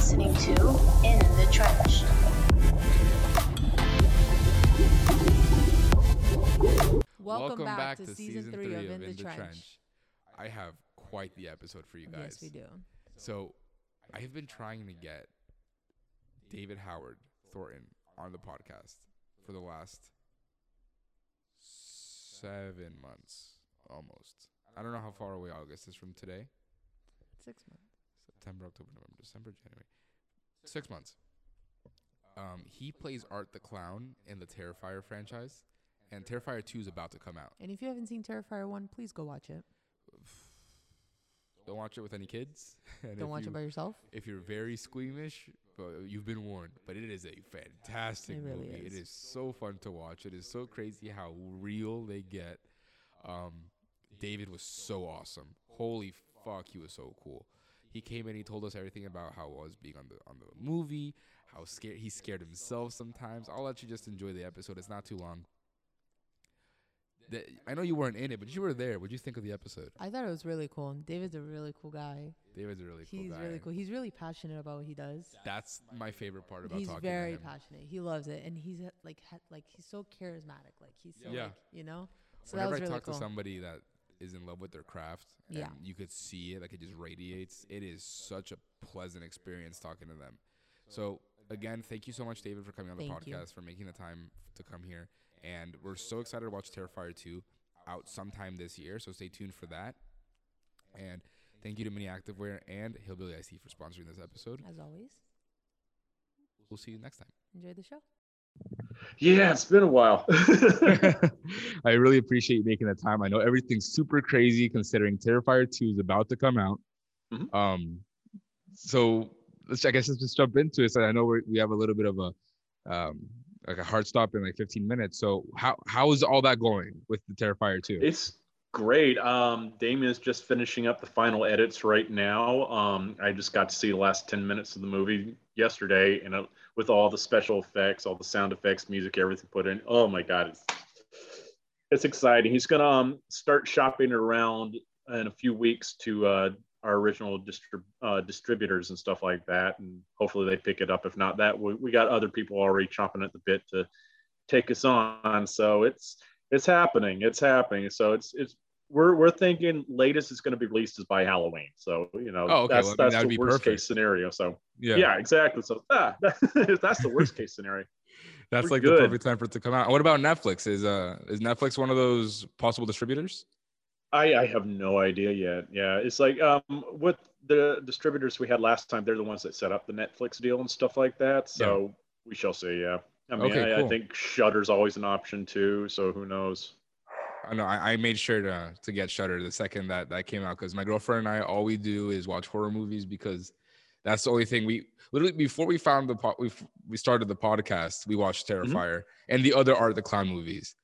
listening to In the Trench. Welcome, back, to, season, three, of In the, Trench. I have quite the episode for you guys. Yes, we do. So, I have been trying to get David Howard Thornton on the podcast for the last seven months, almost. I don't know how far away August is from today. Six months. September, October, November, December, January. Six months. Um, he plays Art the Clown in the Terrifier franchise, and Terrifier 2 is about to come out. And if you haven't seen Terrifier 1, please go watch it. Don't watch it with any kids. And Don't watch you, it by yourself. If you're very squeamish, but you've been warned. But it is a fantastic It really movie. is. It is so fun to watch. It is so crazy how real they get. Um, David was so awesome. Holy fuck, he was so cool. He came in. He told us everything about how it was being on the on the movie. How scared he scared himself sometimes. I'll let you just enjoy the episode. It's not too long. The, I know you weren't in it, but you were there. What'd you think of the episode? I thought it was really cool. David's a really cool guy. David's a really cool He's guy. really cool. He's really passionate about what he does. That's my favorite part about He's talking very to him. He's very passionate. He loves it, and he's like, ha- like he's so charismatic. Like he's so, Yeah. like, you know. So Whenever that was I really talk cool. to somebody that is in love with their craft, and Yeah. you could see it, like it just radiates. It is such a pleasant experience talking to them. So again, thank you so much, David, for coming on the Thank you. podcast, for making the time to come here, and we're so excited to watch Terrifier 2 out sometime this year. So stay tuned for that. And thank you to Mini Activewear and Hillbilly IC for sponsoring this episode. As always, We'll see you next time. enjoy the show. Yeah, it's been a while. I really appreciate you making the time. I know everything's super crazy considering Terrifier 2 is about to come out. Mhm. Um, so let's I guess let's just jump into it. So I know we have a little bit of a um, like a hard stop in like 15 minutes. So how how is all that going with the Terrifier 2? it's great. Um, Damien is just finishing up the final edits right now. Um, I just got to see the last 10 minutes of the movie yesterday, and uh, with all the special effects, all the sound effects, music, everything put in. Oh my God, it's it's exciting. He's gonna um, start shopping around in a few weeks to uh, our original distrib- uh, distributors and stuff like that, and hopefully they pick it up. If not that, we, we got other people already chomping at the bit to take us on. So it's it's happening. It's happening. So it's it's we're we're thinking latest is going to be released is by Halloween. So you know Oh, okay. that's Well, I mean, that's the be worst perfect. case scenario. So yeah, yeah, exactly. So ah, that's the worst case scenario. That's We're like the perfect time for it to come out. What about Netflix? Is uh is Netflix one of those possible distributors? I, I have no idea yet. Yeah, it's like um, with the distributors we had last time, they're the ones that set up the Netflix deal and stuff like that. So we shall see. Yeah, I mean, Okay, I, I cool. think Shudder's always an option too. So who knows? I know I, I made sure to to get Shudder the second that that came out because my girlfriend and I all we do is watch horror movies because that's the only thing we literally before we found the pod we we started the podcast we watched Mm-hmm. Terrifier and the other Art the Clown movies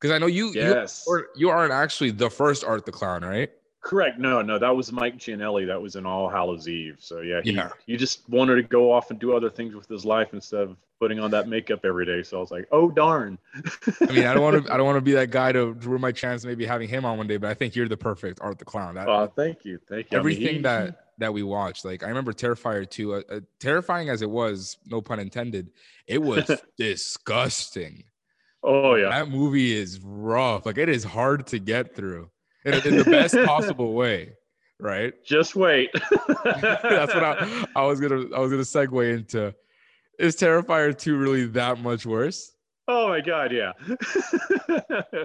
because I know you Yes, you, you aren't actually the first Art the Clown right correct. No, no, that was Mike Giannelli. That was in All Hallows Eve. So yeah, he Yeah. he just wanted to go off and do other things with his life instead of putting on that makeup every day. So I was like, oh darn. I mean I don't want to I don't want to be that guy to ruin my chance maybe having him on one day but I think you're the perfect Art the Clown that Oh, thank you, thank you. I mean, everything he- that that we watched like i remember terrifier 2 uh, uh, terrifying as it was no pun intended it was disgusting Oh yeah. that movie is rough like it is hard to get through in, in the best possible way right Just wait. that's what I, I was gonna i was gonna segue into is terrifier 2 really that much worse Oh my god, yeah.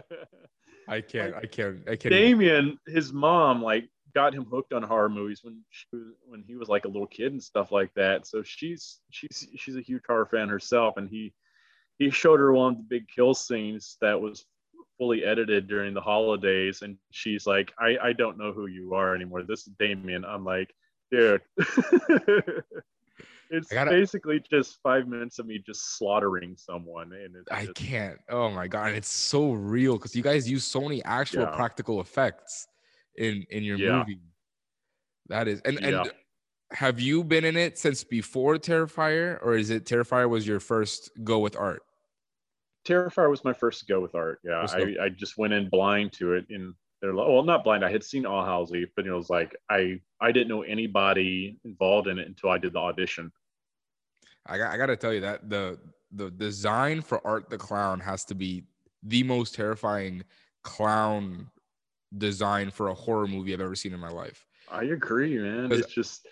i can't i can't i can't even- Damien, his mom, like got him hooked on horror movies when she was, when he was like a little kid and stuff like that. So she's she's she's a huge horror fan herself, and he he showed her one of the big kill scenes that was fully edited during the holidays, and she's like, I I don't know who you are anymore. This is Damien. I'm like, dude. It's gotta- basically just five minutes of me just slaughtering someone, and I just- can't. Oh my god, and it's so real because you guys use so many actual Yeah. practical effects in in your Yeah. movie. That is, and Yeah. and have you been in it since before Terrifier, or is it Terrifier was your first go with art? Terrifier was my first go with art. Yeah, I. I just went in blind to it, and they're like, oh, well, not blind. I had seen All Hallows Eve, but it was like I I didn't know anybody involved in it until I did the audition. I got, I got to tell you that the the design for Art the Clown has to be the most terrifying clown design for a horror movie I've ever seen in my life. I agree, man. It's just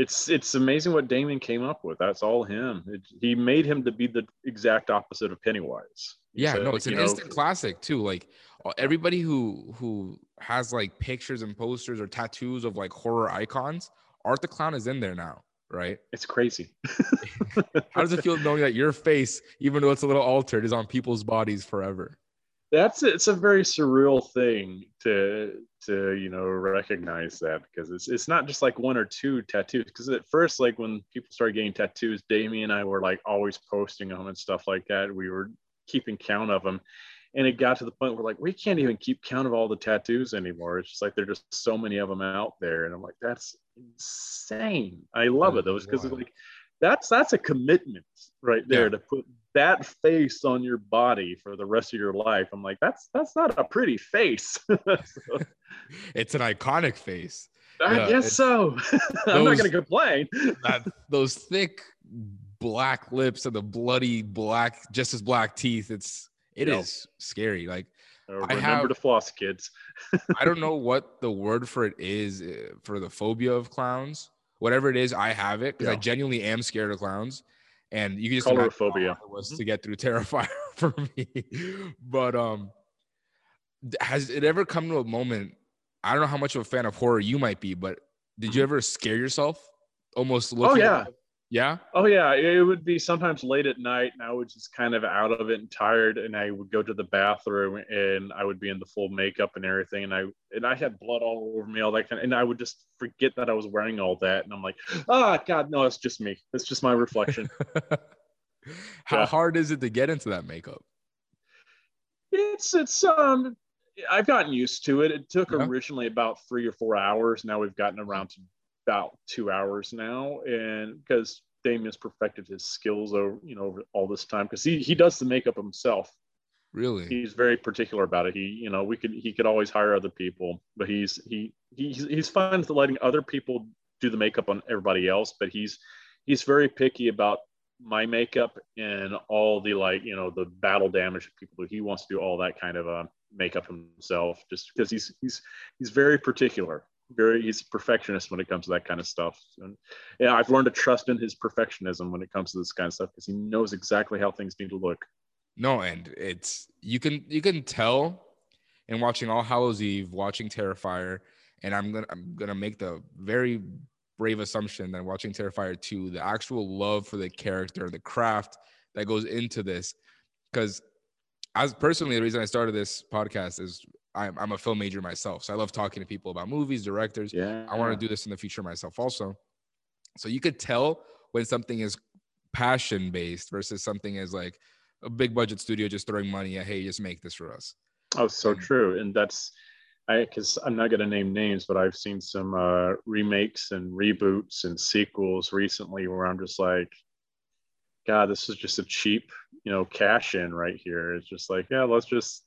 it's it's amazing what Damien came up with. That's all him. It, he made him to be the exact opposite of Pennywise. Yeah, no, it's an know, instant classic too. Like everybody who who has like pictures and posters or tattoos of like horror icons, Art the Clown is in there now, right? It's crazy. How does it feel knowing that your face, even though it's a little altered, is on people's bodies forever? That's it's a very surreal thing to to you know recognize that because it's it's not just like one or two tattoos. Because at first like when people started getting tattoos Damien and I were like always posting them and stuff like that. We were keeping count of them and it got to the point where like we can't even keep count of all the tattoos anymore. It's just like there's just so many of them out there. And I'm like that's insane. I love it though. Because like that's that's a commitment right there Yeah. to put that face on your body for the rest of your life. I'm like, that's that's not a pretty face. So, It's an iconic face. I Yeah, guess so. I'm not gonna complain. That those thick black lips and the bloody black, just as black teeth. It's it is Yeah. scary. Like Uh, I remember have- to floss, kids. I don't know what the word for it is uh, for the phobia of clowns. Whatever it is, I have it because I genuinely am scared of clown. And you can just Coulrophobia. it was to get through Terrifier for me. But um, has it ever come to a moment? I don't know how much of a fan of horror you might be, but did you ever scare yourself? Almost Mm-hmm. Oh yeah. Yeah. Oh yeah. It would be sometimes late at night and I was just kind of out of it and tired and I would go to the bathroom and I would be in the full makeup and everything and I and I had blood all over me, all that kind of and I would just forget that I was wearing all that and I'm like, ah God, no, it's just me. It's just my reflection. how Yeah. hard is it to get into that makeup? It's it's um I've gotten used to it. It took Yeah. originally about three or four hours. Now we've gotten around to about two hours now, and because Damien's perfected his skills over you know over all this time because he he does the makeup himself. Really? He's very particular about it. He you know we could he could always hire other people, but he's he he's he's fine with letting other people do the makeup on everybody else, but he's he's very picky about my makeup and all the like you know the battle damage people do. He wants to do all that kind of uh, makeup himself, just because he's he's he's very particular. Very, he's a perfectionist when it comes to that kind of stuff. And yeah, I've learned to trust in his perfectionism when it comes to this kind of stuff because he knows exactly how things need to look. No, and it's you can you can tell in watching All Hallows Eve, watching Terrifier, and I'm gonna I'm gonna make the very brave assumption that watching Terrifier 2, the actual love for the character, the craft that goes into this. Because as personally, the reason I started this podcast is I'm I'm a film major myself. So I love talking to people about movies, directors. Yeah, I want to do this in the future myself also. So you could tell when something is passion based versus something is like a big budget studio just throwing money at, hey, just make this for us. Oh, so true. And that's, I, because I'm not going to name names, but I've seen some uh, remakes and reboots and sequels recently where I'm just like, God, this is just a cheap, you know, cash in right here. It's just like, yeah, let's just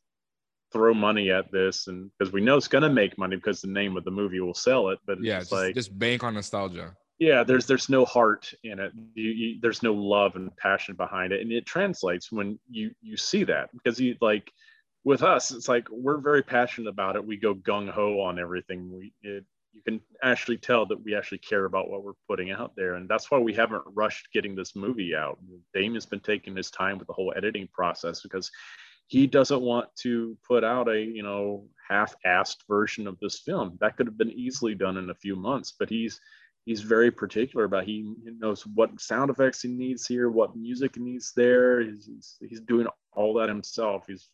throw money at this. And because we know it's going to make money because the name of the movie will sell it. But Yeah, just like, just bank on nostalgia. yeah there's there's no heart in it you, you, there's no love and passion behind it and it translates when you you see that because you like with us it's like we're very passionate about it we go gung-ho on everything we it, you can actually tell that we actually care about what we're putting out there and that's why we haven't rushed getting this movie out damien's been taking his time with the whole editing process because he doesn't want to put out a you know half-assed version of this film that could have been easily done in a few months but he's he's very particular about he knows what sound effects he needs here what music he needs there he's, he's, he's doing all that himself he's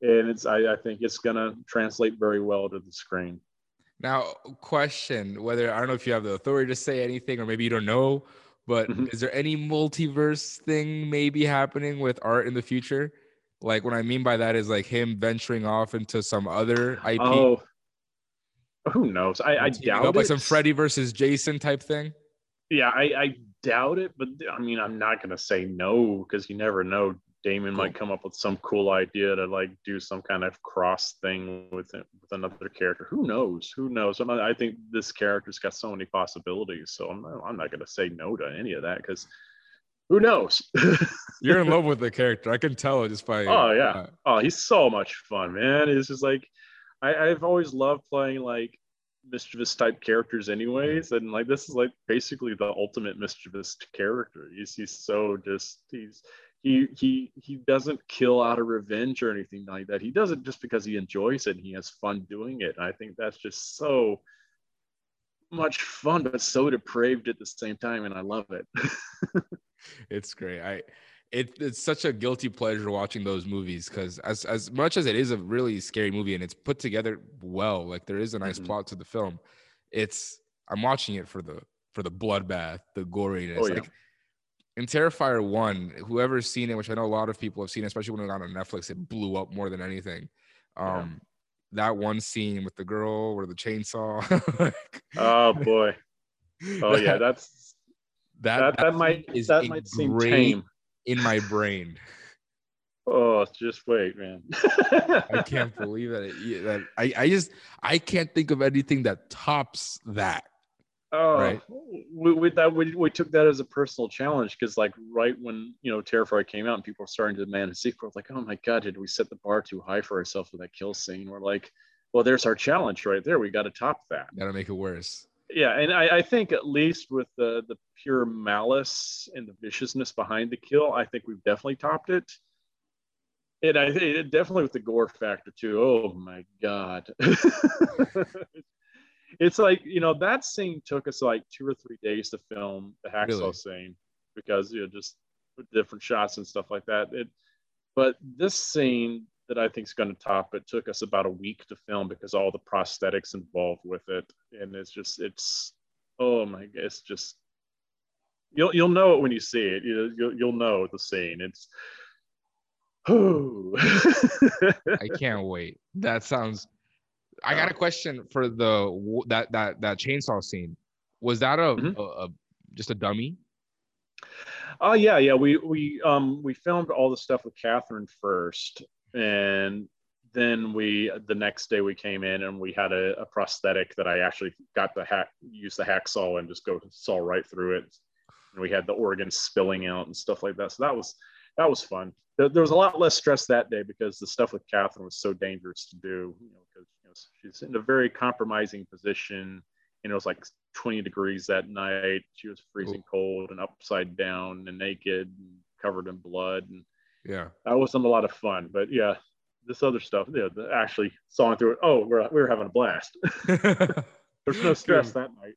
and it's I, I think it's gonna translate very well to the screen Now, question whether I don't know if you have the authority to say anything or maybe you don't know, but Mhm. is there any multiverse thing maybe happening with art in the future? Like what I mean by that is like him venturing off into some other IP. oh who knows i, I doubt up it like some Freddy versus Jason type thing. yeah I, I doubt it but i mean i'm not gonna say no because you never know Damien might come up with some cool idea to like do some kind of cross thing with it, with another character. Who knows? Who knows? Not, I think this character's got so many possibilities. So I'm not, I'm not going to say no to any of that because who knows? You're in love with the character. I can tell it just by. Oh, yeah. uh, oh, he's so much fun, man. It's just like I, I've always loved playing like mischievous type characters anyways and like this is like basically the ultimate mischievous character he's, he's so just he's he he he doesn't kill out of revenge or anything like that he does it just because he enjoys it and he has fun doing it and i think that's just so much fun but so depraved at the same time and i love it it's great. I it, it's such a guilty pleasure watching those movies because as as much as it is a really scary movie and it's put together well, like there is a nice Mhm. plot to the film. It's I'm watching it for the for the bloodbath, the goriness. Oh, yeah. Like in Terrifier one, whoever's seen it, which I know a lot of people have seen, especially when it got on Netflix, it blew up more than anything. Yeah. Um, that one scene with the girl or the chainsaw. like, oh boy oh yeah that- that that, might is that might seem tame in my brain. oh just wait man I can't believe that. It, that I, I just I can't think of anything that tops that. Oh, Right. we, we, that, we, we took that as a personal challenge because, like, right when you know Terrifier came out and people were starting to demand a sequel, like, oh my god, did we set the bar too high for ourselves with that kill scene? We're like, well, there's our challenge right there. We got to top that. Gotta make it worse. Yeah, and I, I think at least with the the pure malice and the viciousness behind the kill, I think we've definitely topped it. And I it, definitely with the gore factor too. Oh my god. it's like, you know, that scene took us like two or three days to film the hacksaw Really? scene because you know, just with different shots and stuff like that. It but this scene that I think is going to top it took us about a week to film because all the prosthetics involved with it, and it's just it's oh my it's just you'll you'll know it when you see it. You, you'll you'll know the scene. It's oh I can't wait. That sounds. I got a question for the that that that chainsaw scene. Was that a, Mhm. a, a just a dummy? Oh yeah, yeah. We we um we filmed all the stuff with Catherine first, and then we the next day we came in and we had a, a prosthetic that I actually got the hack use the hacksaw and just go saw right through it. And we had the organs spilling out and stuff like that. So that was that was fun. There, there was a lot less stress that day because the stuff with Catherine was so dangerous to do. You know, because you know, she's in a very compromising position. And it was like 20 degrees that night. She was freezing cold and upside down and naked and covered in blood. And Yeah. that wasn't a lot of fun. But yeah, this other stuff, yeah, the, actually sawing through it. Oh, we're, we were having a blast. There's no stress that night.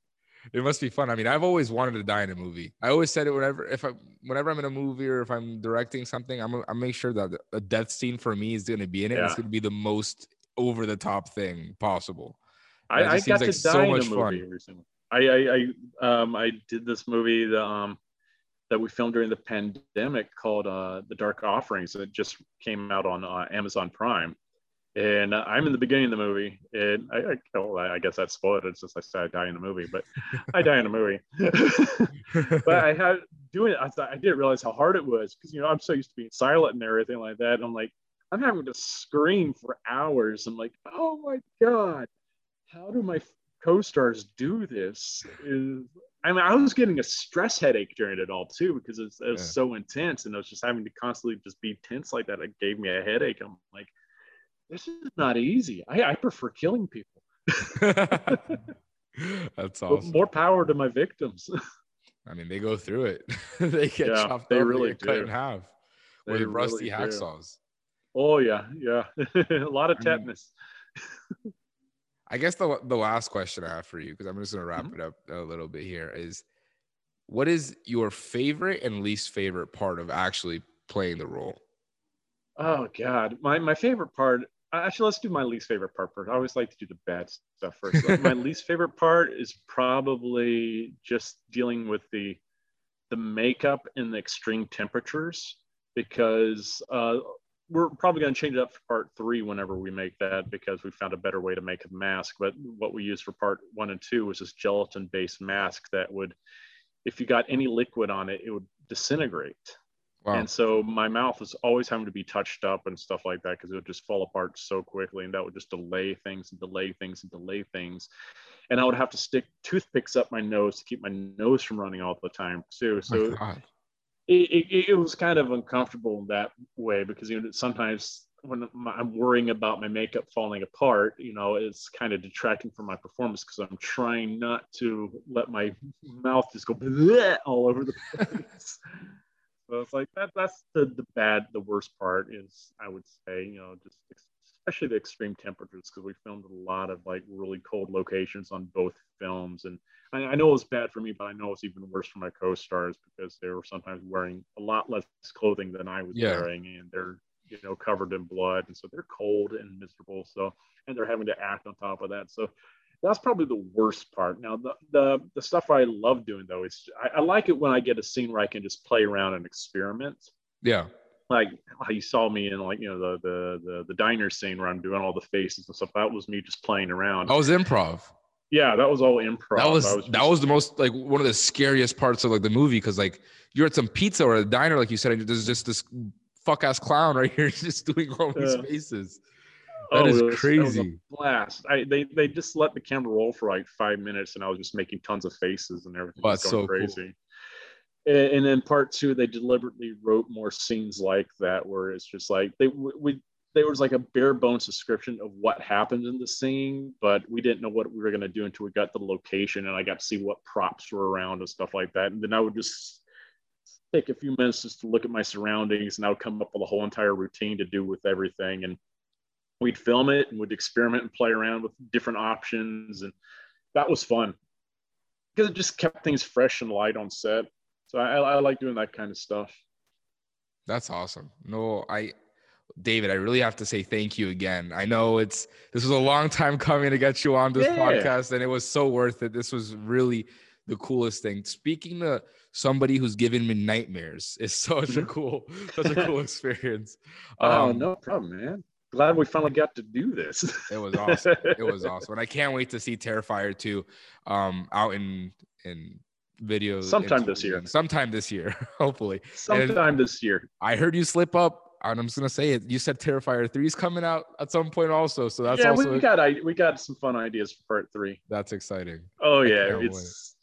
It must be fun. I mean, I've always wanted to die in a movie. I always said it whenever if I whenever I'm in a movie or if I'm directing something, I'm I make sure that a death scene for me is going to be in it. and It's going to be the most over the top thing possible. I, I got seems to like so in a movie fun. recently. I, I, I, um, I did this movie the, um, that we filmed during the pandemic called uh, The Dark Offerings. that just came out on uh, Amazon Prime. And uh, I'm in the beginning of the movie, and I, I, well, I guess that's spoiled it since I said I die in the movie, but I die in the movie. but I had doing it. I thought I didn't realize how hard it was because you know I'm so used to being silent and everything like that. And I'm like, I'm having to scream for hours. I'm like, oh my god, how do my co-stars do this? Is I mean, I was getting a stress headache during it all too because it's, it was Yeah. so intense, and I was just having to constantly just be tense like that. It gave me a headache. I'm like, this is not easy. I, I prefer killing people. That's awesome. More power to my victims. I mean, they go through it. they get Yeah, chopped they up, really they cut in half They with rusty really hacksaws. Oh yeah, yeah, a lot of I mean, tetanus. I guess the the last question I have for you, because I'm just gonna wrap Mhm. it up a little bit here, is what is your favorite and least favorite part of actually playing the role? Oh God, my my favorite part. Actually, let's do my least favorite part first. I always like to do the bad stuff first. My least favorite part is probably just dealing with the the makeup and the extreme temperatures because uh, we're probably going to change it up for part three whenever we make that because we found a better way to make a mask. But what we used for part one and two was this gelatin based mask that would, if you got any liquid on it, it would disintegrate. Wow. And so my mouth was always having to be touched up and stuff like that because it would just fall apart so quickly and that would just delay things and delay things and delay things. And I would have to stick toothpicks up my nose to keep my nose from running all the time too. Oh So God. It, it, it was kind of uncomfortable in that way because you know sometimes when I'm worrying about my makeup falling apart, you know, it's kind of detracting from my performance because I'm trying not to let my mouth just go all over the place. so it's like that. That's the the bad, the worst part is I would say, you know, just especially the extreme temperatures because we filmed a lot of like really cold locations on both films and I, I know it was bad for me, but I know it's even worse for my co-stars because they were sometimes wearing a lot less clothing than I was Yeah. wearing, and they're you know covered in blood, and so they're cold and miserable. So and they're having to act on top of that. So that's probably the worst part. Now the the, the stuff I love doing though is I, I like it when I get a scene where I can just play around and experiment Yeah. Like how you saw me in like you know the the the, the diner scene where I'm doing all the faces and stuff. That was me just playing around. That was improv. yeah, that was all improv. That was, I that was the most like one of the scariest parts of like the movie because like you're at some pizza or a diner like you said and there's just this fuck ass clown right here just doing all these Yeah. faces. Oh, that is it was- it was a crazy. blast. I they they just let the camera roll for like five minutes, and I was just making tons of faces and everything. Oh, was going so crazy. And, and then part two, they deliberately wrote more scenes like that, where it's just like they we there was like a bare bones description of what happened in the scene, but we didn't know what we were gonna do until we got to the location, and I got to see what props were around and stuff like that. And then I would just take a few minutes just to look at my surroundings, and I would come up with a whole entire routine to do with everything, and we'd film it and would experiment and play around with different options. And that was fun because it just kept things fresh and light on set so I, I like doing that kind of stuff That's awesome. No, I, David, I really have to say thank you again. I know it's this was a long time coming to get you on this Yeah. podcast, and it was so worth it. This was really the coolest thing. Speaking to somebody who's given me nightmares is such a cool, such a cool experience. oh Um, no problem man glad we finally got to do this It was awesome. it was awesome, and I can't wait to see Terrifier 2 um, out in in videos Sometime this year. Sometime this year, hopefully. sometime this year I heard you slip up, and I'm just gonna say it. You said Terrifier 3 is coming out at some point, also. So that's yeah also we got I, we got some fun ideas for part three. that's exciting. Oh yeah it's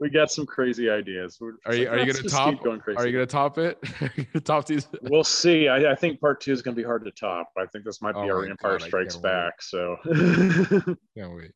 we got some crazy ideas We're Are you like, are you gonna top? going crazy Are you gonna top it? Gonna top these? we'll see I, I think part two is to be hard to top i think this might be Oh our my empire God, strikes can't wait. back so Can't wait.